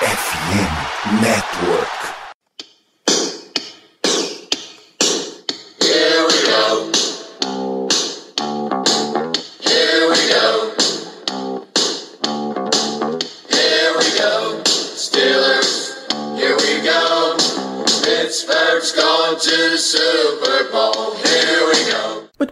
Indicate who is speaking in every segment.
Speaker 1: FM Network.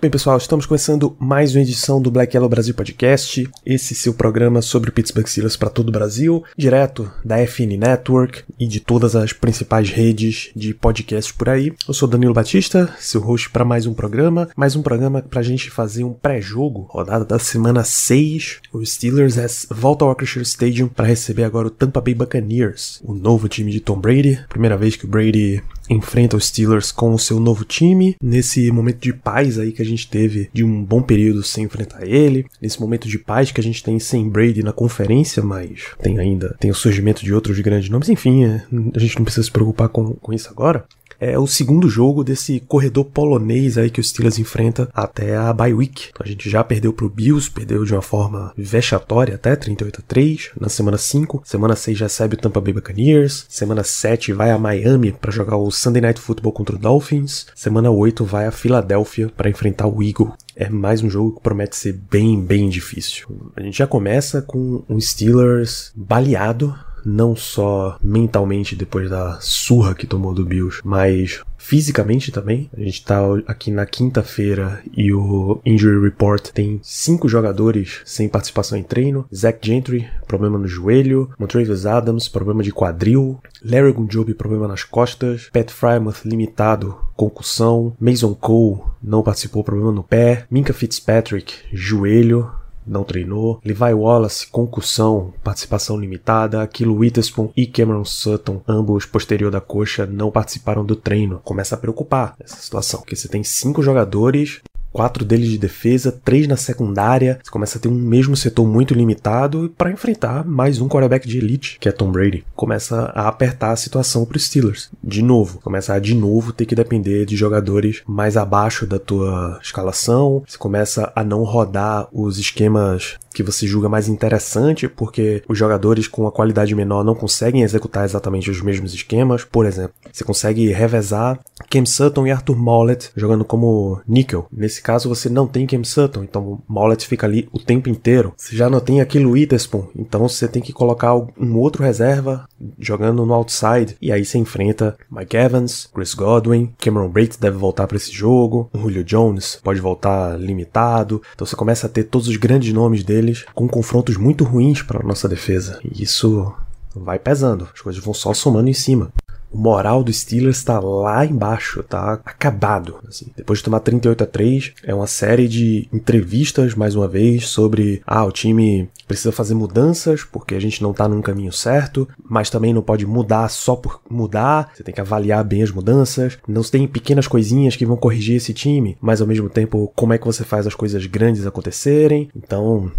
Speaker 2: Bem, pessoal, estamos começando mais uma edição do Black Yellow Brasil Podcast, esse seu programa sobre Pittsburgh Steelers para todo o Brasil, direto da FN Network e de todas as principais redes de podcasts por aí. Eu sou Danilo Batista, seu host para mais um programa, mais um programa para a gente fazer um pré-jogo, rodada da semana 6. O Steelers volta ao Acrisure Stadium para receber agora o Tampa Bay Buccaneers, o novo time de Tom Brady, primeira vez que o Brady enfrenta os Steelers com o seu novo time, nesse momento de paz aí que a gente teve de um bom período sem enfrentar ele, nesse momento de paz que a gente tem sem Brady na conferência, mas tem ainda tem o surgimento de outros grandes nomes, enfim, é, a gente não precisa se preocupar com, com isso agora é o segundo jogo desse corredor polonês aí que o Steelers enfrenta até a bye week. Então a gente já perdeu pro Bills, perdeu de uma forma vexatória até 38 a 3 na semana 5. Semana 6 recebe o Tampa Bay Buccaneers. Semana 7 vai a Miami para jogar o Sunday Night Football contra o Dolphins. Semana 8 vai a Filadélfia para enfrentar o Eagle. É mais um jogo que promete ser bem, bem difícil. A gente já começa com um Steelers baleado não só mentalmente depois da surra que tomou do Bills, mas fisicamente também. A gente tá aqui na quinta-feira e o Injury Report tem cinco jogadores sem participação em treino. Zach Gentry, problema no joelho. Montravius Adams, problema de quadril. Larry Gunjobi, problema nas costas. Pat Frymouth, limitado, concussão. Mason Cole, não participou, problema no pé. Minka Fitzpatrick, joelho não treinou. Levi Wallace, concussão, participação limitada. Aquilo Witherspoon e Cameron Sutton, ambos posterior da coxa, não participaram do treino. Começa a preocupar essa situação, porque você tem cinco jogadores quatro deles de defesa, três na secundária. Você começa a ter um mesmo setor muito limitado para enfrentar mais um quarterback de elite, que é Tom Brady. Começa a apertar a situação para os Steelers. De novo, começa a de novo ter que depender de jogadores mais abaixo da tua escalação. Você começa a não rodar os esquemas que você julga mais interessante, porque os jogadores com a qualidade menor não conseguem executar exatamente os mesmos esquemas. Por exemplo, você consegue revezar Cam Sutton e Arthur Mollett jogando como níquel. Nesse caso, você não tem Cam Sutton, então Mollett fica ali o tempo inteiro. Você já não tem aquilo Witherspoon, então você tem que colocar um outro reserva jogando no outside. E aí você enfrenta Mike Evans, Chris Godwin, Cameron Brates deve voltar para esse jogo, o Julio Jones pode voltar limitado. Então você começa a ter todos os grandes nomes dele deles com confrontos muito ruins para nossa defesa. E isso vai pesando, as coisas vão só somando em cima. O moral do Steelers tá lá embaixo, tá acabado. Assim. Depois de tomar 38 a 3, é uma série de entrevistas, mais uma vez, sobre ah, o time precisa fazer mudanças porque a gente não tá num caminho certo, mas também não pode mudar só por mudar, você tem que avaliar bem as mudanças. Não tem pequenas coisinhas que vão corrigir esse time, mas ao mesmo tempo, como é que você faz as coisas grandes acontecerem? Então,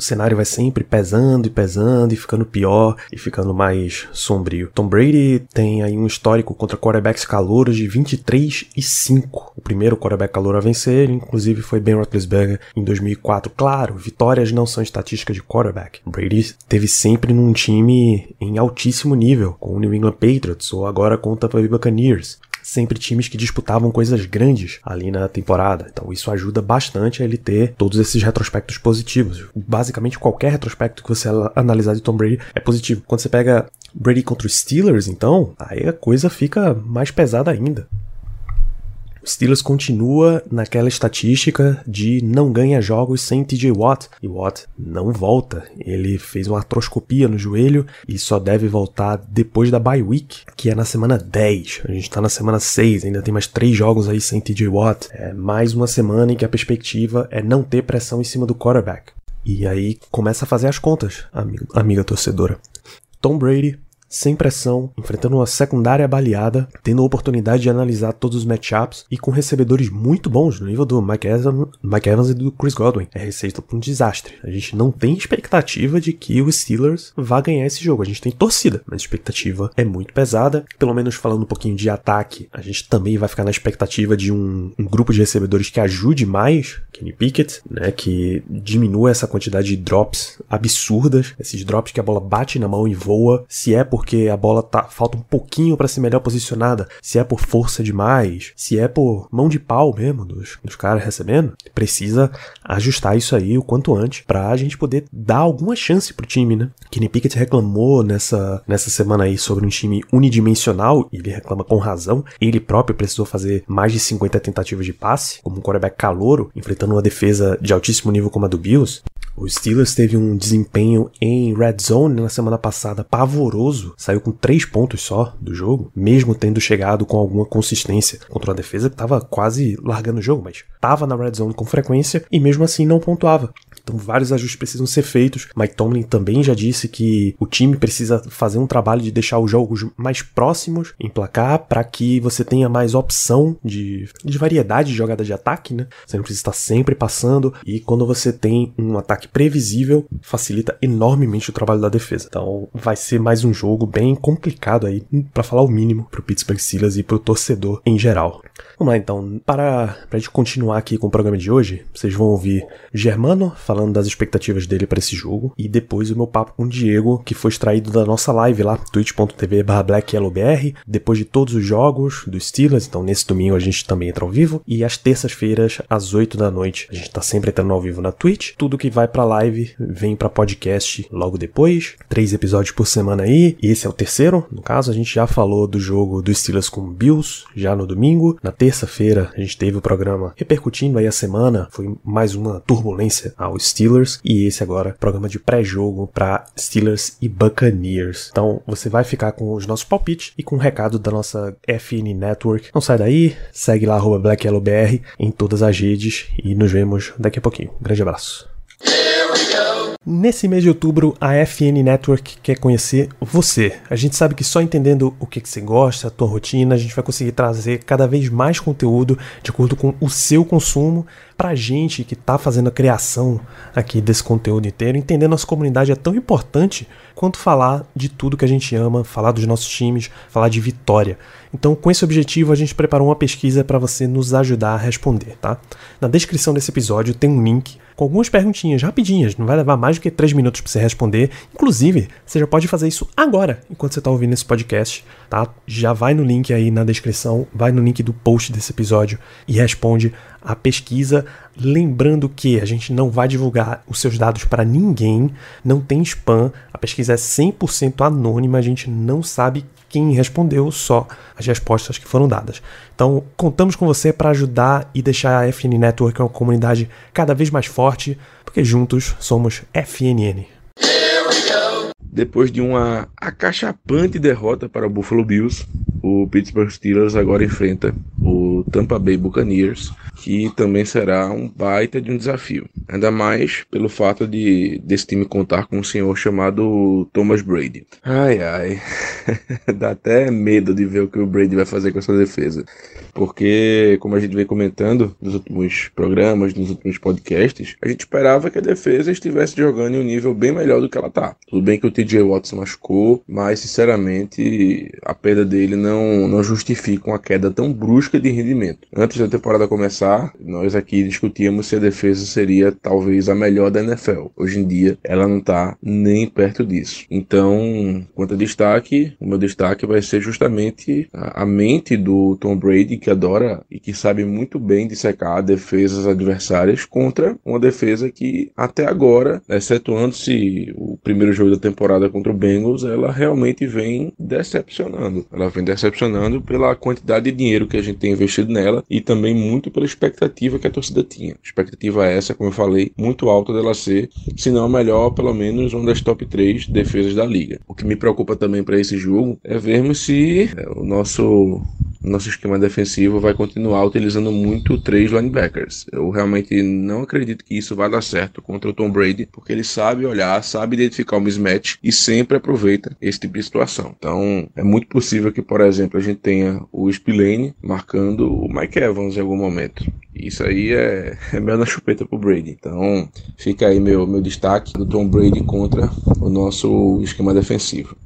Speaker 2: o cenário vai sempre pesando e pesando e ficando pior e ficando mais sombrio. Tom Brady tem aí um histórico contra quarterbacks calouros de 23 e 5. O primeiro quarterback calouro a vencer, inclusive, foi Ben Roethlisberger em 2004. Claro, vitórias não são estatísticas de quarterback. Brady teve sempre num time em altíssimo nível, com o New England Patriots ou agora com o Tampa Bay Buccaneers sempre times que disputavam coisas grandes ali na temporada. Então isso ajuda bastante a ele ter todos esses retrospectos positivos. Basicamente qualquer retrospecto que você analisar de Tom Brady é positivo. Quando você pega Brady contra os Steelers, então, aí a coisa fica mais pesada ainda. O Steelers continua naquela estatística de não ganha jogos sem TJ Watt. E Watt não volta. Ele fez uma artroscopia no joelho e só deve voltar depois da bye week, que é na semana 10. A gente tá na semana 6, ainda tem mais 3 jogos aí sem TJ Watt. É mais uma semana em que a perspectiva é não ter pressão em cima do quarterback. E aí começa a fazer as contas, amiga torcedora. Tom Brady sem pressão, enfrentando uma secundária baleada, tendo a oportunidade de analisar todos os matchups e com recebedores muito bons no nível do Mike Evans, Mike Evans e do Chris Godwin. É receita para um desastre. A gente não tem expectativa de que o Steelers vá ganhar esse jogo. A gente tem torcida, mas a expectativa é muito pesada. Pelo menos falando um pouquinho de ataque, a gente também vai ficar na expectativa de um, um grupo de recebedores que ajude mais Kenny Pickett, né, que diminua essa quantidade de drops absurdas, esses drops que a bola bate na mão e voa, se é porque a bola tá falta um pouquinho para ser melhor posicionada, se é por força demais, se é por mão de pau mesmo dos, dos caras recebendo, precisa ajustar isso aí o quanto antes pra gente poder dar alguma chance pro time, né? Kenny Pickett reclamou nessa, nessa semana aí sobre um time unidimensional, e ele reclama com razão. Ele próprio precisou fazer mais de 50 tentativas de passe, como um quarterback calouro, enfrentando uma defesa de altíssimo nível como a do Bills. O Steelers teve um desempenho em red zone na semana passada pavoroso, saiu com 3 pontos só do jogo, mesmo tendo chegado com alguma consistência contra uma defesa que estava quase largando o jogo, mas estava na red zone com frequência e mesmo assim não pontuava. Então vários ajustes precisam ser feitos. Mike Tomlin também já disse que o time precisa fazer um trabalho de deixar os jogos mais próximos em placar para que você tenha mais opção de, de variedade de jogada de ataque, né? Você não precisa estar sempre passando e quando você tem um ataque previsível, facilita enormemente o trabalho da defesa. Então vai ser mais um jogo bem complicado aí, para falar o mínimo, pro Pittsburgh Steelers e pro torcedor em geral. Vamos lá então, para, a gente continuar aqui com o programa de hoje, vocês vão ouvir Germano falando das expectativas dele para esse jogo e depois o meu papo com o Diego, que foi extraído da nossa live lá, twitch.tv blackyellowbr, depois de todos os jogos do Steelers, então nesse domingo a gente também entra ao vivo e às terças-feiras às 8 da noite, a gente tá sempre entrando ao vivo na Twitch, tudo que vai para live vem para podcast logo depois, três episódios por semana aí, e esse é o terceiro, no caso a gente já falou do jogo do Steelers com Bills já no domingo, na terça terça-feira a gente teve o programa repercutindo aí a semana, foi mais uma turbulência aos Steelers e esse agora programa de pré-jogo para Steelers e Buccaneers. Então você vai ficar com os nossos palpites e com o um recado da nossa FN Network. Não sai daí, segue lá BlackYellowBR em todas as redes e nos vemos daqui a pouquinho. Grande abraço. Nesse mês de outubro, a FN Network quer conhecer você. A gente sabe que só entendendo o que, você gosta, a tua rotina, a gente vai conseguir trazer cada vez mais conteúdo de acordo com o seu consumo pra gente que tá fazendo a criação aqui desse conteúdo inteiro. Entender nossa comunidade é tão importante quanto falar de tudo que a gente ama, falar dos nossos times, falar de vitória. Então, com esse objetivo, a gente preparou uma pesquisa para você nos ajudar a responder, tá? Na descrição desse episódio tem um link com algumas perguntinhas rapidinhas, não vai levar mais do que 3 minutos para você responder. Inclusive, você já pode fazer isso agora, enquanto você está ouvindo esse podcast, tá? Já vai no link aí na descrição, vai no link do post desse episódio e responde a pesquisa. Lembrando que a gente não vai divulgar os seus dados para ninguém, não tem spam, a pesquisa é 100% anônima, a gente não sabe quem respondeu, só as respostas que foram dadas. Então, contamos com você para ajudar e deixar a FN Network uma comunidade cada vez mais forte, porque juntos somos FNN.
Speaker 1: Depois de uma acachapante derrota para o Buffalo Bills, o Pittsburgh Steelers agora enfrenta o Tampa Bay Buccaneers, que também será um baita de um desafio. Ainda mais pelo fato de desse time contar com um senhor chamado Thomas Brady. Ai ai, dá até medo de ver o que o Brady vai fazer com essa defesa. Porque, como a gente vem comentando nos últimos programas, nos últimos podcasts, a gente esperava que a defesa estivesse jogando em um nível bem melhor do que ela tá. Tudo bem que o TJ Watson machucou, mas sinceramente a perda dele não, não justifica uma queda tão brusca de rendimento. Antes da temporada começar, nós aqui discutíamos se a defesa seria talvez a melhor da NFL. Hoje em dia, ela não tá nem perto disso. Então, quanto a destaque, o meu destaque vai ser justamente a, a mente do Tom Brady, que adora e que sabe muito bem dissecar defesas adversárias contra uma defesa que até agora, excetuando-se o primeiro jogo da temporada contra o Bengals, ela realmente vem decepcionando. Ela vem decepcionando pela quantidade de dinheiro que a gente tem investido nela e também muito pela expectativa que a torcida tinha. Expectativa essa, como eu falei, muito alta dela ser, se não a melhor, pelo menos uma das top 3 defesas da liga. O que me preocupa também para esse jogo é vermos se é, o nosso nosso esquema defensivo vai continuar utilizando muito três linebackers. Eu realmente não acredito que isso vai dar certo contra o Tom Brady, porque ele sabe olhar, sabe identificar o mismatch e sempre aproveita esse tipo de situação. Então, é muito possível que, por exemplo, a gente tenha o Spillane marcando o Mike Evans em algum momento. Isso aí é, é mel na chupeta pro Brady. Então, fica aí meu, meu destaque do Tom Brady contra o nosso esquema defensivo.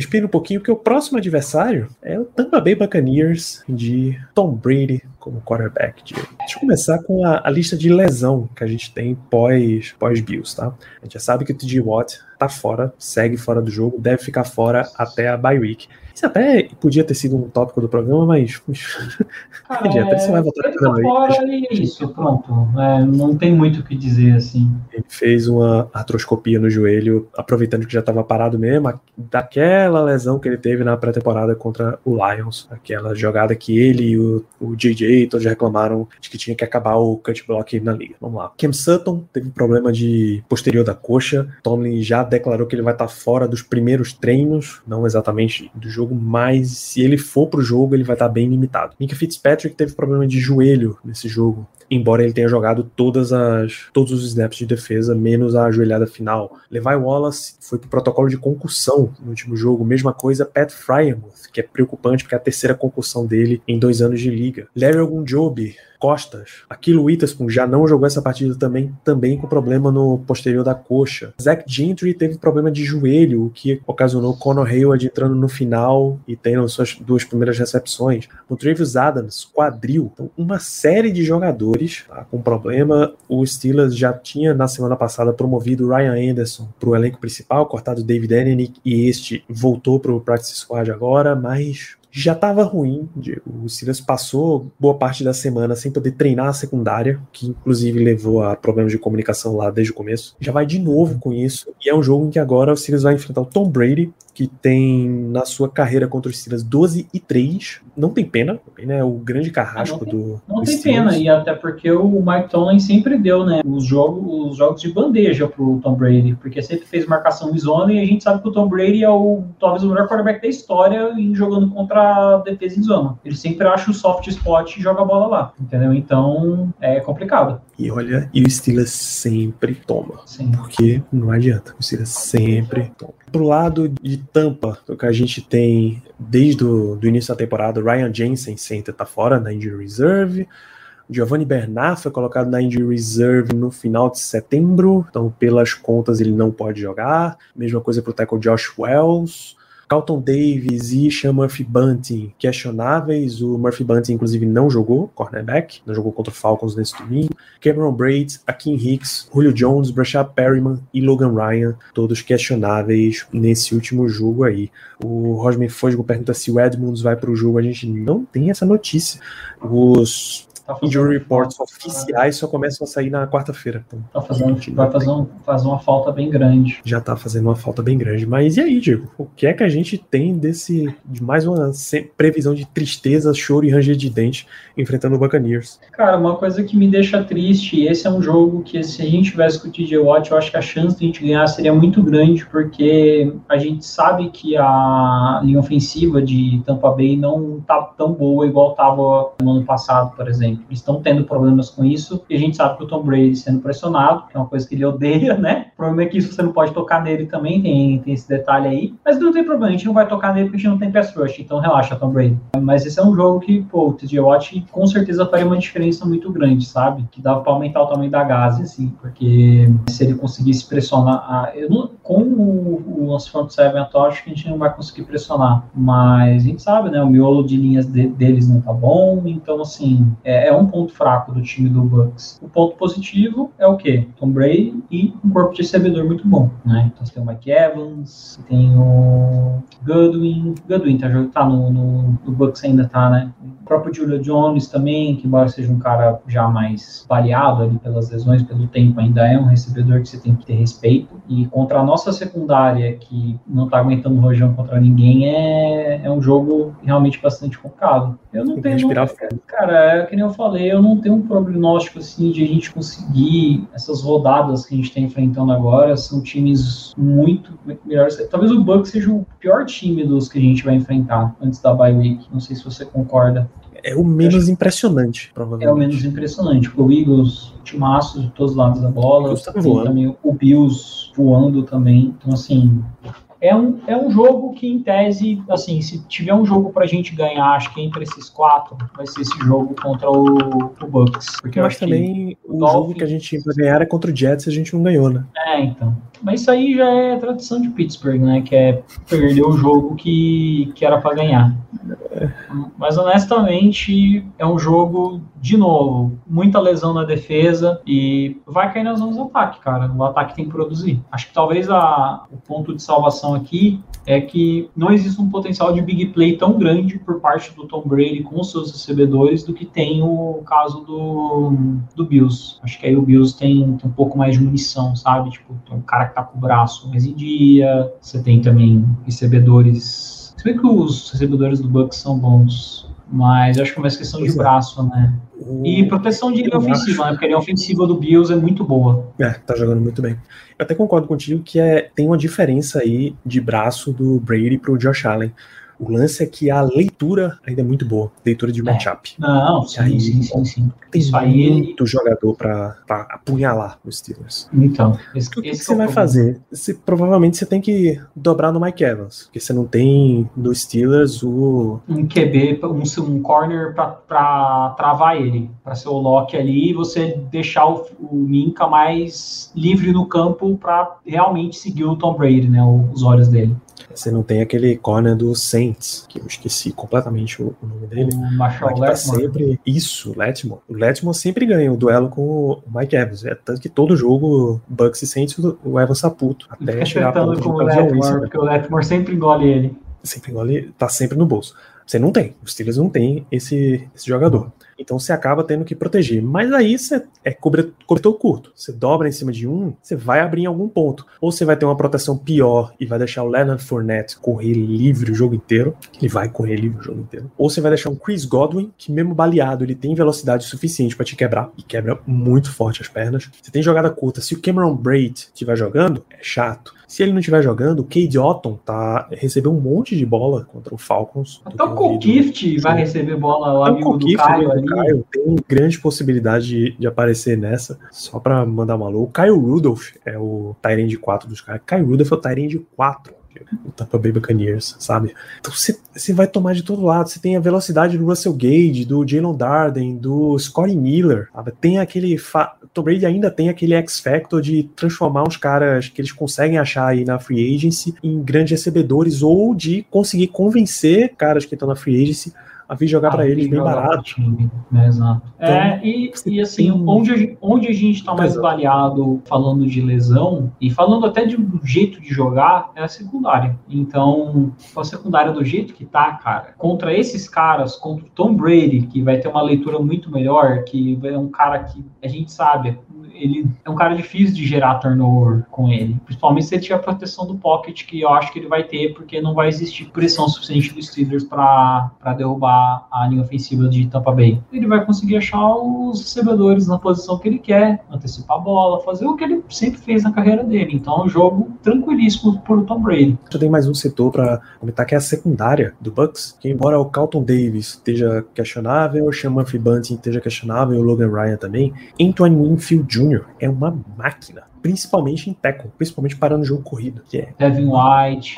Speaker 2: Respira um pouquinho, porque o próximo adversário é o Tampa Bay Buccaneers de Tom Brady como quarterback. De... Deixa eu começar com a, a, lista de lesão que a gente tem pós, pós Bills, tá? A gente já sabe que o TG Watt tá fora, segue fora do jogo, deve ficar fora até a bye week. Isso até podia ter sido um tópico do programa, mas.
Speaker 3: Ah, é, você vai voltar tá fora e é isso, pronto. É, não tem muito o que dizer assim.
Speaker 2: Ele fez uma artroscopia no joelho, aproveitando que já estava parado mesmo, daquela lesão que ele teve na pré-temporada contra o Lions. Aquela jogada que ele e o, o JJ todos reclamaram de que tinha que acabar o cut block na liga. Vamos lá. Cam Sutton teve problema de posterior da coxa. Tomlin já declarou que ele vai estar fora dos primeiros treinos, não exatamente do jogo jogo, mas se ele for pro jogo, ele vai estar bem limitado. Minka Fitzpatrick teve problema de joelho nesse jogo, embora ele tenha jogado todas as, todos os snaps de defesa, menos a ajoelhada final. Levi Wallace foi pro protocolo de concussão no último jogo, mesma coisa Pat Fryermuth, que é preocupante porque é a terceira concussão dele em dois anos de liga. Larry Ogunjobi costas. Aquilo Witherspoon já não jogou essa partida também, também com problema no posterior da coxa. Zach Gentry teve problema de joelho, o que ocasionou Conor Hayward entrando no final e tendo suas duas primeiras recepções. O Travis Adams, quadril. Então, uma série de jogadores tá, com problema. O Steelers já tinha na semana passada promovido Ryan Anderson para o elenco principal, cortado David Ennick, e este voltou para o practice squad agora, mas já estava ruim. O Silas passou boa parte da semana sem poder treinar a secundária, que inclusive levou a problemas de comunicação lá desde o começo. Já vai de novo com isso. E é um jogo em que agora o Silas vai enfrentar o Tom Brady, que tem na sua carreira contra os Steelers 12 e 3. Não tem pena, né? O grande carrasco
Speaker 3: não tem,
Speaker 2: do.
Speaker 3: Não tem
Speaker 2: Steelers.
Speaker 3: pena, e até porque o Mike Tomlin sempre deu, né? Os jogos, os jogos de bandeja pro Tom Brady, porque sempre fez marcação em zona e a gente sabe que o Tom Brady é o talvez o melhor quarterback da história em jogando contra a defesa em zona. Ele sempre acha o soft spot e joga a bola lá, entendeu? Então é complicado.
Speaker 2: E olha, e o Steelers sempre toma.
Speaker 3: Sim.
Speaker 2: Porque não adianta. O Steelers sempre toma. Pro lado de Tampa, o que a gente tem desde o início da temporada, Ryan Jensen center tá fora na injury reserve. Giovanni Bernard foi colocado na injury reserve no final de setembro, então pelas contas ele não pode jogar. Mesma coisa pro tackle Josh Wells. Carlton Davis e Sean Murphy Bunting questionáveis. O Murphy Bunting, inclusive, não jogou cornerback, não jogou contra o Falcons nesse domingo. Cameron Braid, Akin Hicks, Julio Jones, Brashad Perryman e Logan Ryan, todos questionáveis nesse último jogo aí. O Rosman Fosgo pergunta se o Edmunds vai para o jogo. A gente não tem essa notícia. Os
Speaker 3: Tá
Speaker 2: injury reports oficiais só começam a sair na quarta-feira. Então,
Speaker 3: Tá fazendo, vai fazer, um, fazer uma falta bem grande.
Speaker 2: já tá fazendo uma falta bem grande. Mas e aí, Diego? O que é que a gente tem desse de mais uma previsão de tristeza, choro e ranger de dente enfrentando o Buccaneers?
Speaker 3: Cara, uma coisa que me deixa triste, esse é um jogo que se a gente tivesse com o TJ Watt, eu acho que a chance de a gente ganhar seria muito grande, porque a gente sabe que a linha ofensiva de Tampa Bay não tá tão boa igual tava no ano passado, por exemplo. Eles estão tendo problemas com isso, e a gente sabe que o Tom Brady sendo pressionado, que é uma coisa que ele odeia, né? O problema é que isso você não pode tocar nele também, tem, tem esse detalhe aí. Mas não tem problema, a gente não vai tocar nele porque a gente não tem pass rush, então relaxa, Tom Brady. Mas esse é um jogo que, pô, o TJ Watt com certeza faria uma diferença muito grande, sabe? Que dava pra aumentar o tamanho da gase, assim, porque se ele conseguisse pressionar. A, eu não- com o, o nosso front seven atual, acho que a gente não vai conseguir pressionar. Mas a gente sabe, né? O miolo de linhas de- deles não tá bom, então, assim, é, é um ponto fraco do time do Bucks. O ponto positivo é o quê? Tom Brady e um corpo de recebedor muito bom, né? Então você tem o Mike Evans, tem o Goodwin. Goodwin tá, tá no, no, no Bucks ainda, tá, né? Próprio Julio Jones também, que embora seja um cara já mais baleado ali pelas lesões, pelo tempo, ainda é um recebedor que você tem que ter respeito. E contra a nossa secundária, que não tá aguentando o rojão contra ninguém, é, é um jogo realmente bastante complicado. Eu não
Speaker 2: Tem
Speaker 3: tenho.
Speaker 2: respirar fundo.
Speaker 3: Cara, é que nem eu falei, eu não tenho um prognóstico assim de a gente conseguir essas rodadas que a gente está enfrentando agora. São times muito melhores. Talvez o Bucks seja o pior time dos que a gente vai enfrentar antes da bye week. Não sei se você concorda.
Speaker 2: É o menos impressionante, provavelmente.
Speaker 3: É o menos impressionante, porque o Eagles, timaço de todos os lados da bola,
Speaker 2: tá
Speaker 3: tem também o Bills voando também. Então, assim, é um, é um jogo que, em tese, assim, se tiver um jogo pra gente ganhar, acho que entre esses quatro, vai ser esse jogo contra o, o Bucks. Porque eu
Speaker 2: Mas também o
Speaker 3: Dolphins-
Speaker 2: jogo que a gente tinha pra ganhar é contra o Jets e a gente não ganhou, né?
Speaker 3: É, então. Mas isso aí já é tradição de Pittsburgh, né? Que é perder o jogo que, que era pra ganhar. Mas honestamente, é um jogo, de novo, muita lesão na defesa e vai cair nas mãos do ataque, cara. O ataque tem que produzir. Acho que talvez a, o ponto de salvação aqui é que não existe um potencial de big play tão grande por parte do Tom Brady com os seus recebedores do que tem o caso do, do Bills. Acho que aí o Bills tem, tem um pouco mais de munição, sabe? Tipo, tem um cara tá com o braço mais em dia, você tem também recebedores. Se bem que os recebedores do Bucks são bons, mas eu acho que é mais questão de
Speaker 2: Pois é.
Speaker 3: braço, né?
Speaker 2: O-
Speaker 3: E proteção de linha ofensiva, né? Porque a linha ofensiva do Bills é muito boa.
Speaker 2: É, tá jogando muito bem. Eu até concordo contigo que é, tem uma diferença aí de braço do Brady pro Josh Allen. O lance é que a leitura ainda é muito boa. Leitura de
Speaker 3: É.
Speaker 2: matchup.
Speaker 3: Não, sim,
Speaker 2: Aí,
Speaker 3: sim, sim, sim.
Speaker 2: Tem
Speaker 3: aí ele-
Speaker 2: muito jogador pra, pra apunhalar os Steelers.
Speaker 3: Então, esse,
Speaker 2: O que, que você
Speaker 3: é
Speaker 2: vai
Speaker 3: problema.
Speaker 2: fazer? Você, provavelmente você tem que dobrar no Mike Evans, porque você não tem no Steelers o.
Speaker 3: um QB, um, um corner pra travar ele, pra ser o lock ali e você deixar o, o Minka mais livre no campo pra realmente seguir o Tom Brady, né? Os olhos dele.
Speaker 2: Você não tem aquele corner do Saints, que eu esqueci completamente o, o nome dele.
Speaker 3: O Marshall
Speaker 2: tá sempre. Isso, Letmore. O Letmore sempre ganha o duelo com o Mike Evans. É tanto que todo jogo, Bucks e Saints, o Evans puto.
Speaker 3: Ele
Speaker 2: Até chegar
Speaker 3: com o Lattimore,
Speaker 2: né?
Speaker 3: porque o Lattimore sempre engole ele.
Speaker 2: sempre engole, tá sempre no bolso. Você não tem, os Steelers não tem esse, esse jogador. Então você acaba tendo que proteger. Mas aí você é cobertor curto. Você dobra em cima de um, você vai abrir em algum ponto. Ou você vai ter uma proteção pior e vai deixar o Leonard Fournette correr livre o jogo inteiro. Ele vai correr livre o jogo inteiro. Ou você vai deixar um Chris Godwin, que mesmo baleado, ele tem velocidade suficiente pra te quebrar. E quebra muito forte as pernas. Você tem jogada curta. Se o Cameron Braid estiver jogando, é chato. Se ele não estiver jogando, o Cade Otton tá, recebeu um monte de bola contra o Falcons.
Speaker 3: Até o Gift vai
Speaker 2: jogo.
Speaker 3: receber bola
Speaker 2: o
Speaker 3: amigo do Caio
Speaker 2: né,
Speaker 3: ali.
Speaker 2: Caio, tem grande possibilidade de, de aparecer nessa, só pra mandar uma. O Caio Rudolph é o Tyrande 4 dos caras. Caio Rudolph é o Tyrande 4. O Tampa Bay Buccaneers, sabe? Então você vai tomar de todo lado. Você tem a velocidade do Russell Gage, do Jalen Darden, do Scotty Miller, sabe? Tem aquele. Fa... Tom Brady ainda tem aquele X-Factor de transformar os caras que eles conseguem achar aí na free agency em grandes recebedores ou de conseguir convencer caras que estão na free agency a vir jogar pra
Speaker 3: Ah,
Speaker 2: eles bem barato.
Speaker 3: time, né, exato.
Speaker 2: Então,
Speaker 3: é, e, e assim,
Speaker 2: tem-
Speaker 3: onde, a gente- onde a gente tá mais baleado falando de lesão, e falando até de um jeito de jogar, é a secundária. Então, a secundária do jeito que tá, cara, contra esses caras, contra o Tom Brady, que vai ter uma leitura muito melhor, que é um cara que a gente sabe, ele é um cara difícil de gerar turnover com ele. Principalmente se ele tiver a proteção do pocket, que eu acho que ele vai ter, porque não vai existir pressão suficiente dos Steelers para derrubar a linha ofensiva de Tampa Bay. Ele vai conseguir achar os recebedores na posição que ele quer, antecipar a bola, fazer o que ele sempre fez na carreira dele. Então é um jogo tranquilíssimo por Tom Brady.
Speaker 2: Já tem mais um setor pra comentar que é a secundária do Bucks, que embora o Carlton Davis esteja questionável, o Murphy Bunting esteja questionável, o Logan Ryan também, Antoine Winfield Jr. é uma máquina. Principalmente em tackle, principalmente parando o jogo corrido, que é
Speaker 3: Devin White.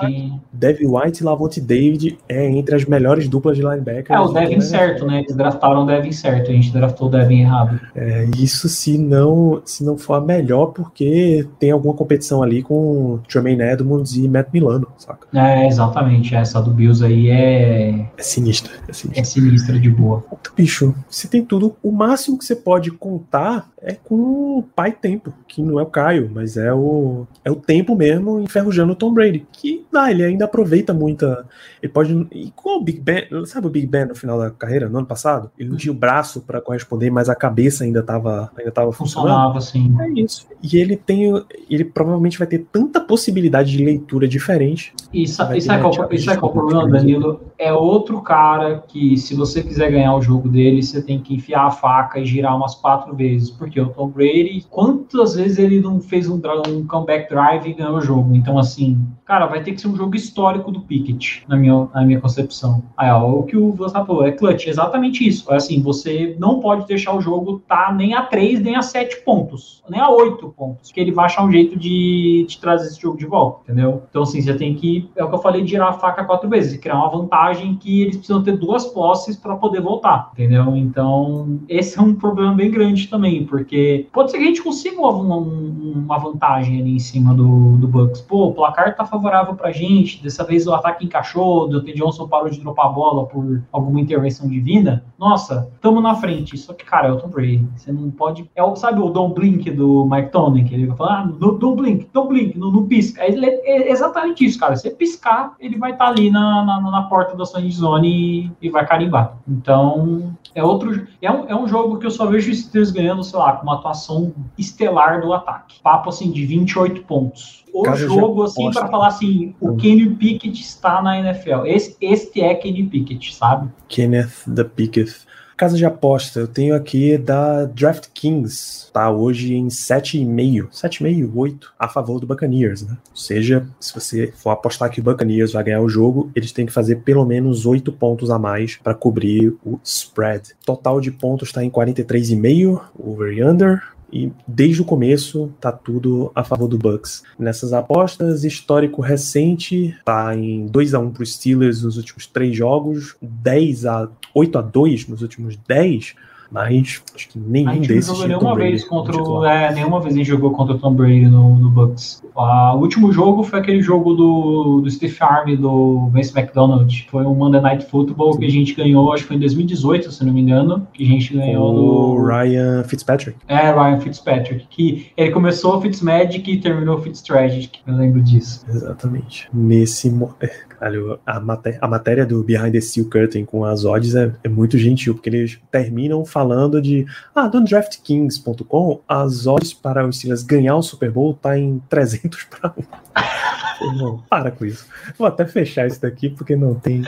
Speaker 2: Devin White e Lavonte David é entre as melhores duplas de linebackers.
Speaker 3: É, o
Speaker 2: de
Speaker 3: Devin
Speaker 2: a
Speaker 3: certo, né? Eles draftaram o Devin certo, a gente draftou o Devin errado.
Speaker 2: É, isso se não, se não for a melhor, porque tem alguma competição ali com Tremaine Edmonds e Matt Milano, saca?
Speaker 3: É, exatamente. Essa do Bills aí é,
Speaker 2: É sinistra, é sinistra.
Speaker 3: é sinistra de boa.
Speaker 2: Então, bicho, você tem tudo. O máximo que você pode contar é com o pai tempo, que não é o Mas é o, é o tempo mesmo enferrujando o Tom Brady. Que dá, ele ainda aproveita muita. Ele pode. Igual o Big Ben. Sabe o Big Ben no final da carreira, no ano passado? Ele não tinha o braço para corresponder, mas a cabeça ainda estava ainda tava funcionando.
Speaker 3: Funcionava, assim.
Speaker 2: É isso. E ele tem. Ele provavelmente vai ter tanta possibilidade de leitura diferente.
Speaker 3: E sa- e sabe qual, e sabe qual é o problema, Danilo? É outro cara que, se você quiser ganhar o jogo dele, você tem que enfiar a faca e girar umas quatro vezes. Porque o Tom Brady, quantas vezes ele não fez um, um comeback drive e ganhou o jogo? Então, assim, cara, vai ter que ser um jogo histórico do Pickett, na minha, na minha concepção. Aí, ó, o que o Você falou, é clutch, exatamente isso. É assim, você não pode deixar o jogo tá nem a 3, nem a 7 pontos, nem a 8 pontos, que ele vai achar um jeito de, de trazer esse jogo de volta, entendeu? Então, assim, você tem que, é o que eu falei, girar a faca quatro vezes, criar uma vantagem que eles precisam ter duas posses para poder voltar, entendeu? Então, esse é um problema bem grande também, porque pode ser que a gente consiga uma, uma- uma vantagem ali em cima do, do Bucks. Pô, o placar tá favorável pra gente, dessa vez o ataque encaixou, o Deontay Johnson parou de dropar a bola por alguma intervenção divina. Nossa, tamo na frente. Só que, cara, é o Tom Brady. Você não pode. É o, sabe o Don't Blink do Mike Tony, que ele vai falar, ah, don't blink, don't blink, não, não pisca. É, é exatamente isso, cara. Se você piscar, ele vai estar ali na, na, na porta da sua zone e, e vai carimbar. Então, é outro. É um, é um jogo que eu só vejo os Steelers ganhando, sei lá, com uma atuação estelar do ataque. Papo assim de 28 pontos. O
Speaker 2: Casa de
Speaker 3: jogo, assim, para falar assim, o
Speaker 2: Hum.
Speaker 3: Kenny Pickett está na NFL. Esse, este é Kenny Pickett, sabe?
Speaker 2: Kenneth the Picketh. Casa de aposta, eu tenho aqui da DraftKings, tá hoje em 7,5, 7,5, 8 a favor do Buccaneers, né? Ou seja, se você for apostar que o Buccaneers vai ganhar o jogo, eles têm que fazer pelo menos 8 pontos a mais para cobrir o spread. Total de pontos está em 43,5, over e under. E desde o começo tá tudo a favor do Bucks. Nessas apostas, histórico recente tá em 2 a 1 para os Steelers nos últimos três jogos, 10 a 8 a 2 nos últimos 10, mas acho que nenhum
Speaker 3: A gente não
Speaker 2: desses
Speaker 3: jogou nenhuma vez contra o. É, nenhuma vez a gente jogou contra o Tom Brady no, no Bucks. Ah, o último jogo foi aquele jogo do, do Steve Army, do Vince McDonald. Foi um Monday Night Football que a gente ganhou, acho que foi em 2018, se não me engano. Que a gente ganhou
Speaker 2: O
Speaker 3: do.
Speaker 2: Ryan Fitzpatrick.
Speaker 3: É, Ryan Fitzpatrick. Que ele começou o Fitzmagic e terminou o Fitztragic. Eu lembro disso.
Speaker 2: Exatamente. Nesse. mo- é, Caralho, a, maté a matéria do Behind the Steel Curtain com as odds é, é muito gentil, porque eles terminam falando de. Ah, no DraftKings.com, as odds para os Steelers ganhar o Super Bowl tá em 300 para 1. Não, para com isso. Vou até fechar isso daqui, porque não tem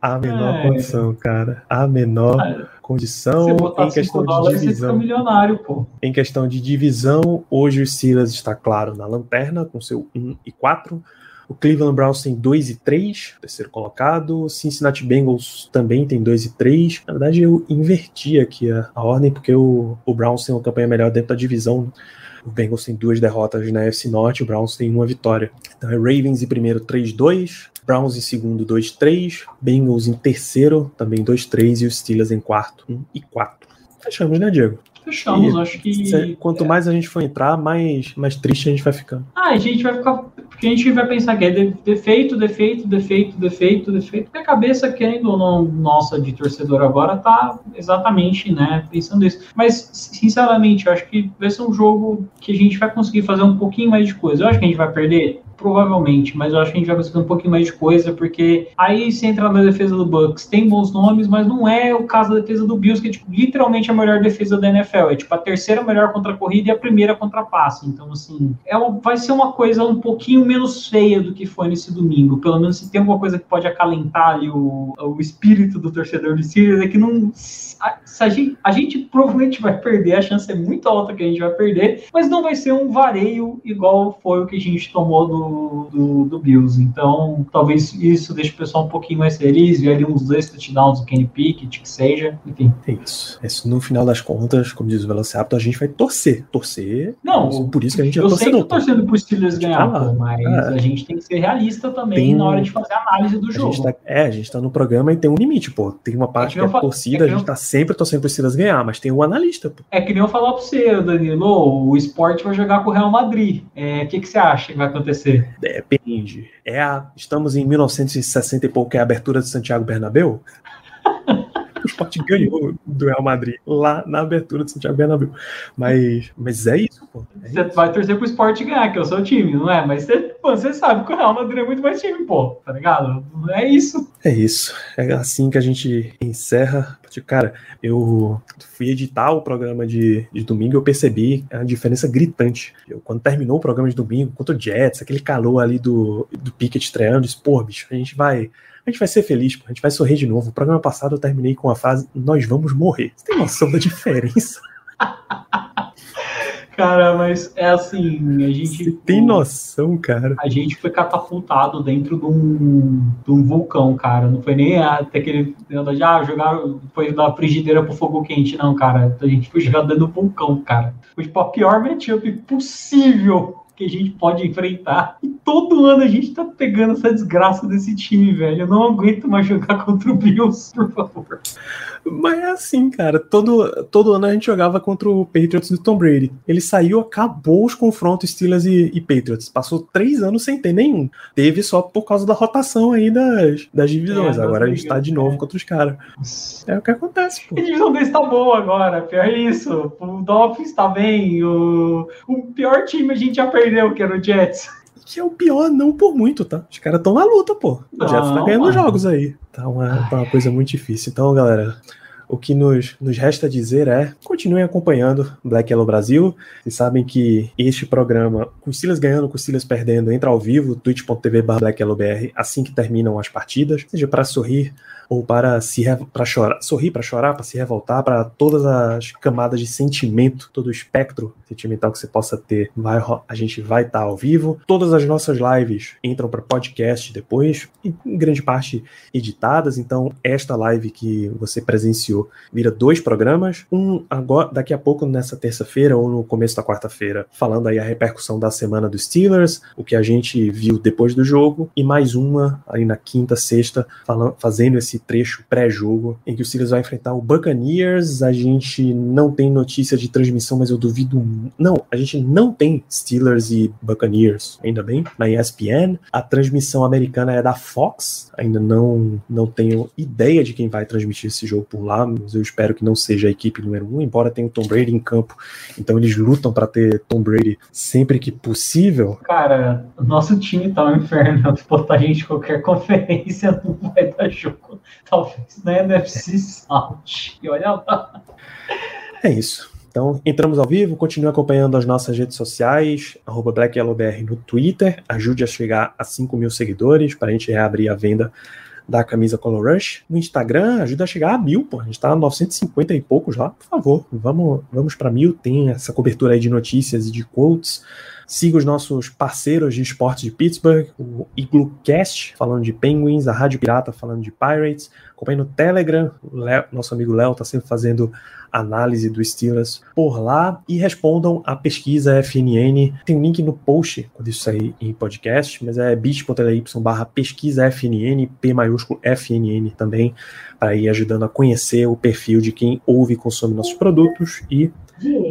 Speaker 2: a menor
Speaker 3: É.
Speaker 2: condição, cara. A menor
Speaker 3: Cara,
Speaker 2: condição em questão
Speaker 3: 5
Speaker 2: de divisão.
Speaker 3: milionário, pô.
Speaker 2: Em questão de divisão, hoje o Steelers está claro na lanterna com seu 1 e 4. O Cleveland Browns tem 2 e 3, terceiro colocado. Cincinnati Bengals também tem 2 e 3. Na verdade, eu inverti aqui a, a ordem, porque o, o Browns tem uma campanha melhor dentro da divisão. O Bengals tem duas derrotas na FC Norte, o Browns tem uma vitória. Então é Ravens em primeiro 3-2, Browns em segundo 2-3, Bengals em terceiro também 2-3 e os Steelers em quarto 1 e 4. Fechamos, né, Diego?
Speaker 3: Fechamos,
Speaker 2: E
Speaker 3: acho que.
Speaker 2: quanto mais a gente for entrar, mais, mais triste a gente vai ficando.
Speaker 3: Ah, a gente vai ficar. Porque a gente vai pensar que é de- defeito, defeito, defeito, defeito, defeito. Porque a cabeça, querendo ou não, nossa de torcedor agora, tá exatamente, né, pensando isso. Mas, sinceramente, eu acho que vai ser um jogo que a gente vai conseguir fazer um pouquinho mais de coisa. Eu acho que a gente vai perder. Provavelmente, mas eu acho que a gente vai conseguir um pouquinho mais de coisa, porque aí se entra na defesa do Bucks, tem bons nomes, mas não é o caso da defesa do Bills, que é tipo, literalmente a melhor defesa da NFL. É tipo a terceira melhor contra a corrida e a primeira contra a passe. Então, assim, é uma- vai ser uma coisa um pouquinho menos feia do que foi nesse domingo. Pelo menos se tem alguma coisa que pode acalentar ali o, o espírito do torcedor do Steelers, é que não. A, se a, gente, a gente provavelmente vai perder, a chance é muito alta que a gente vai perder, mas não vai ser um vareio igual foi o que a gente tomou do, do, do Bills. Então, talvez isso deixe o pessoal um pouquinho mais feliz, ver ali uns dois touchdowns do Kenny Pickett, que seja, enfim.
Speaker 2: É isso. Isso, no final das contas, como diz o Velociraptor, a gente vai torcer. Torcer.
Speaker 3: Não,
Speaker 2: por isso que a gente é
Speaker 3: eu sei que eu tô torcendo pro Steelers ganhar, pô, mas
Speaker 2: É.
Speaker 3: a gente tem que ser realista também
Speaker 2: Tem-
Speaker 3: na hora de fazer a análise do jogo.
Speaker 2: tá, é, a gente tá no programa e tem um limite, pô. Tem uma parte
Speaker 3: que
Speaker 2: que
Speaker 3: eu
Speaker 2: é torcida,
Speaker 3: é
Speaker 2: a
Speaker 3: que
Speaker 2: gente
Speaker 3: eu-
Speaker 2: tá sempre torcendo pro Steelers ganhar, mas tem o analista, pô.
Speaker 3: É que nem eu falar pra você, Danilo, o esporte vai jogar com o Real Madrid. É, O que, que você acha que vai acontecer?
Speaker 2: Depende. É a, estamos em 1960 e pouco, é a abertura de Santiago Bernabéu? o Sport ganhou do Real Madrid lá na abertura do Santiago Bernabéu. Mas, mas é isso, pô. É
Speaker 3: Você
Speaker 2: isso.
Speaker 3: vai torcer pro Sport ganhar, que é o seu time, não é? Mas você, pô, você sabe que o Real Madrid é muito mais time, pô, tá ligado? É isso.
Speaker 2: É isso. É assim que a gente encerra. Cara, eu fui editar o programa de, de domingo eu percebi a diferença gritante. Eu, quando terminou o programa de domingo, contra o Jets, aquele calor ali do, do Pickett estreando, disse, pô, bicho, a gente vai. A gente vai ser feliz, pô, a gente vai sorrir de novo. O programa passado eu terminei com a frase: Nós vamos morrer. Você tem noção da diferença?
Speaker 3: Cara, mas é assim, a gente.
Speaker 2: Você tem noção, cara?
Speaker 3: A gente foi catapultado dentro de um, de um vulcão, cara. Não foi nem até aquele negócio de ah, jogar, foi da frigideira pro fogo quente, não, cara. A gente foi jogar dentro do vulcão, cara. Foi tipo a pior matchup possível que a gente pode enfrentar. E todo ano a gente tá pegando essa desgraça desse time, velho. Eu não aguento mais jogar contra o Bills, por favor.
Speaker 2: Mas é assim, cara. Todo, todo ano a gente jogava contra o Patriots do Tom Brady. Ele saiu, acabou os confrontos Steelers e, e Patriots. Passou três anos sem ter nenhum. Teve só por causa da rotação aí das, das divisões.
Speaker 3: É,
Speaker 2: agora a gente tá de novo
Speaker 3: é.
Speaker 2: contra os caras. É o que acontece, pô.
Speaker 3: A divisão deles tá boa agora, pior é isso. O Dolphins tá bem, o, o pior time a gente já perdeu, que era o Jets.
Speaker 2: Que é o pior, não por muito, tá? Os caras estão na luta, pô. O Jets tá ganhando
Speaker 3: mano.
Speaker 2: jogos aí. Tá uma, tá uma coisa muito difícil. Então, galera, o que nos, nos resta dizer é continuem acompanhando Black Yellow Brasil. Vocês sabem que este programa, com Steelers ganhando, com Steelers perdendo, entra ao vivo, twitch.tv BlackYellowBR, assim que terminam as partidas, seja para sorrir ou para se para chorar, sorrir para chorar, para se revoltar, para todas as camadas de sentimento, todo o espectro sentimental que você possa ter, vai, a gente vai estar ao vivo. Todas as nossas lives entram para podcast depois, em grande parte editadas. Então, esta live que você presenciou vira dois programas, um agora daqui a pouco nessa terça-feira ou no começo da quarta-feira, falando aí a repercussão da semana dos Steelers, o que a gente viu depois do jogo, e mais uma aí na quinta, sexta, falando, fazendo esse trecho pré-jogo em que o Steelers vai enfrentar o Buccaneers. A gente não tem notícia de transmissão, mas eu duvido. Não, a gente não tem Steelers e Buccaneers, ainda bem, na ESPN. A transmissão americana é da Fox. Ainda não, não tenho ideia de quem vai transmitir esse jogo por lá, mas eu espero que não seja a equipe número um, embora tenha o Tom Brady em campo. Então eles lutam para ter Tom Brady sempre que possível.
Speaker 3: Cara, nosso time tá um inferno. Se botar a gente em qualquer conferência, não vai dar jogo. Talvez na NFC South. E olha lá.
Speaker 2: É isso. Então, entramos ao vivo, continue acompanhando as nossas redes sociais, arroba BlackYellowBR no Twitter, ajude a chegar a 5 mil seguidores para a gente reabrir a venda da camisa Color Rush. No Instagram, ajuda a chegar a mil, pô. A gente tá a 950 e poucos lá. Por favor, vamos, vamos para mil. Tem essa cobertura aí de notícias e de quotes. Siga os nossos parceiros de esportes de Pittsburgh, o Iglocast, falando de Penguins, a Rádio Pirata, falando de Pirates. Acompanhe no Telegram, Léo- nosso amigo Léo tá sempre fazendo análise do Steelers por lá e respondam a pesquisa FNN. Tem um link no post quando isso sair em podcast, mas é bit.ly barra pesquisa FNN, P maiúsculo FNN também, para ir ajudando a conhecer o perfil de quem ouve e consome nossos produtos. E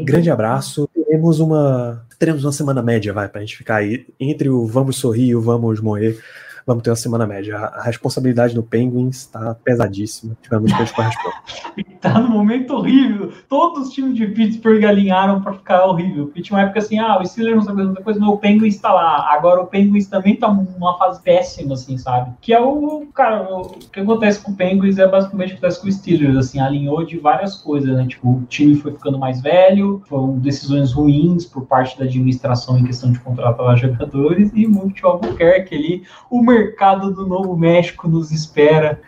Speaker 2: grande abraço. Teremos uma, teremos uma semana média, vai, pra gente ficar aí entre o vamos sorrir e o vamos morrer. Vamos ter uma semana média. A responsabilidade no Penguins tá pesadíssima. Tivemos que corresponder.
Speaker 3: Tá num momento horrível. Todos os times de Pittsburgh alinharam pra ficar horrível. Porque tinha uma época assim, ah, o Steelers não sabe muita coisa, mas o Penguins tá lá. Agora o Penguins também tá numa fase péssima, assim, sabe? Que é o, cara, o que acontece com o Penguins é basicamente o que acontece com o Steelers, assim, alinhou de várias coisas, né? Tipo, o time foi ficando mais velho, foram decisões ruins por parte da administração em questão de contratar jogadores e muito Albuquerque ali. O mercado do Novo México nos espera.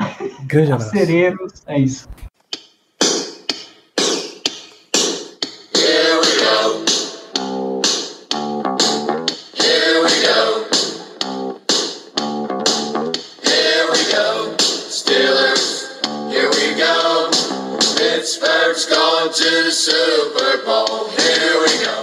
Speaker 2: Grande abraço.
Speaker 3: É isso.
Speaker 4: Here we go. Here we go. Here we go. Steelers, here we go. Pittsburgh's going to the Super Bowl. Here we go.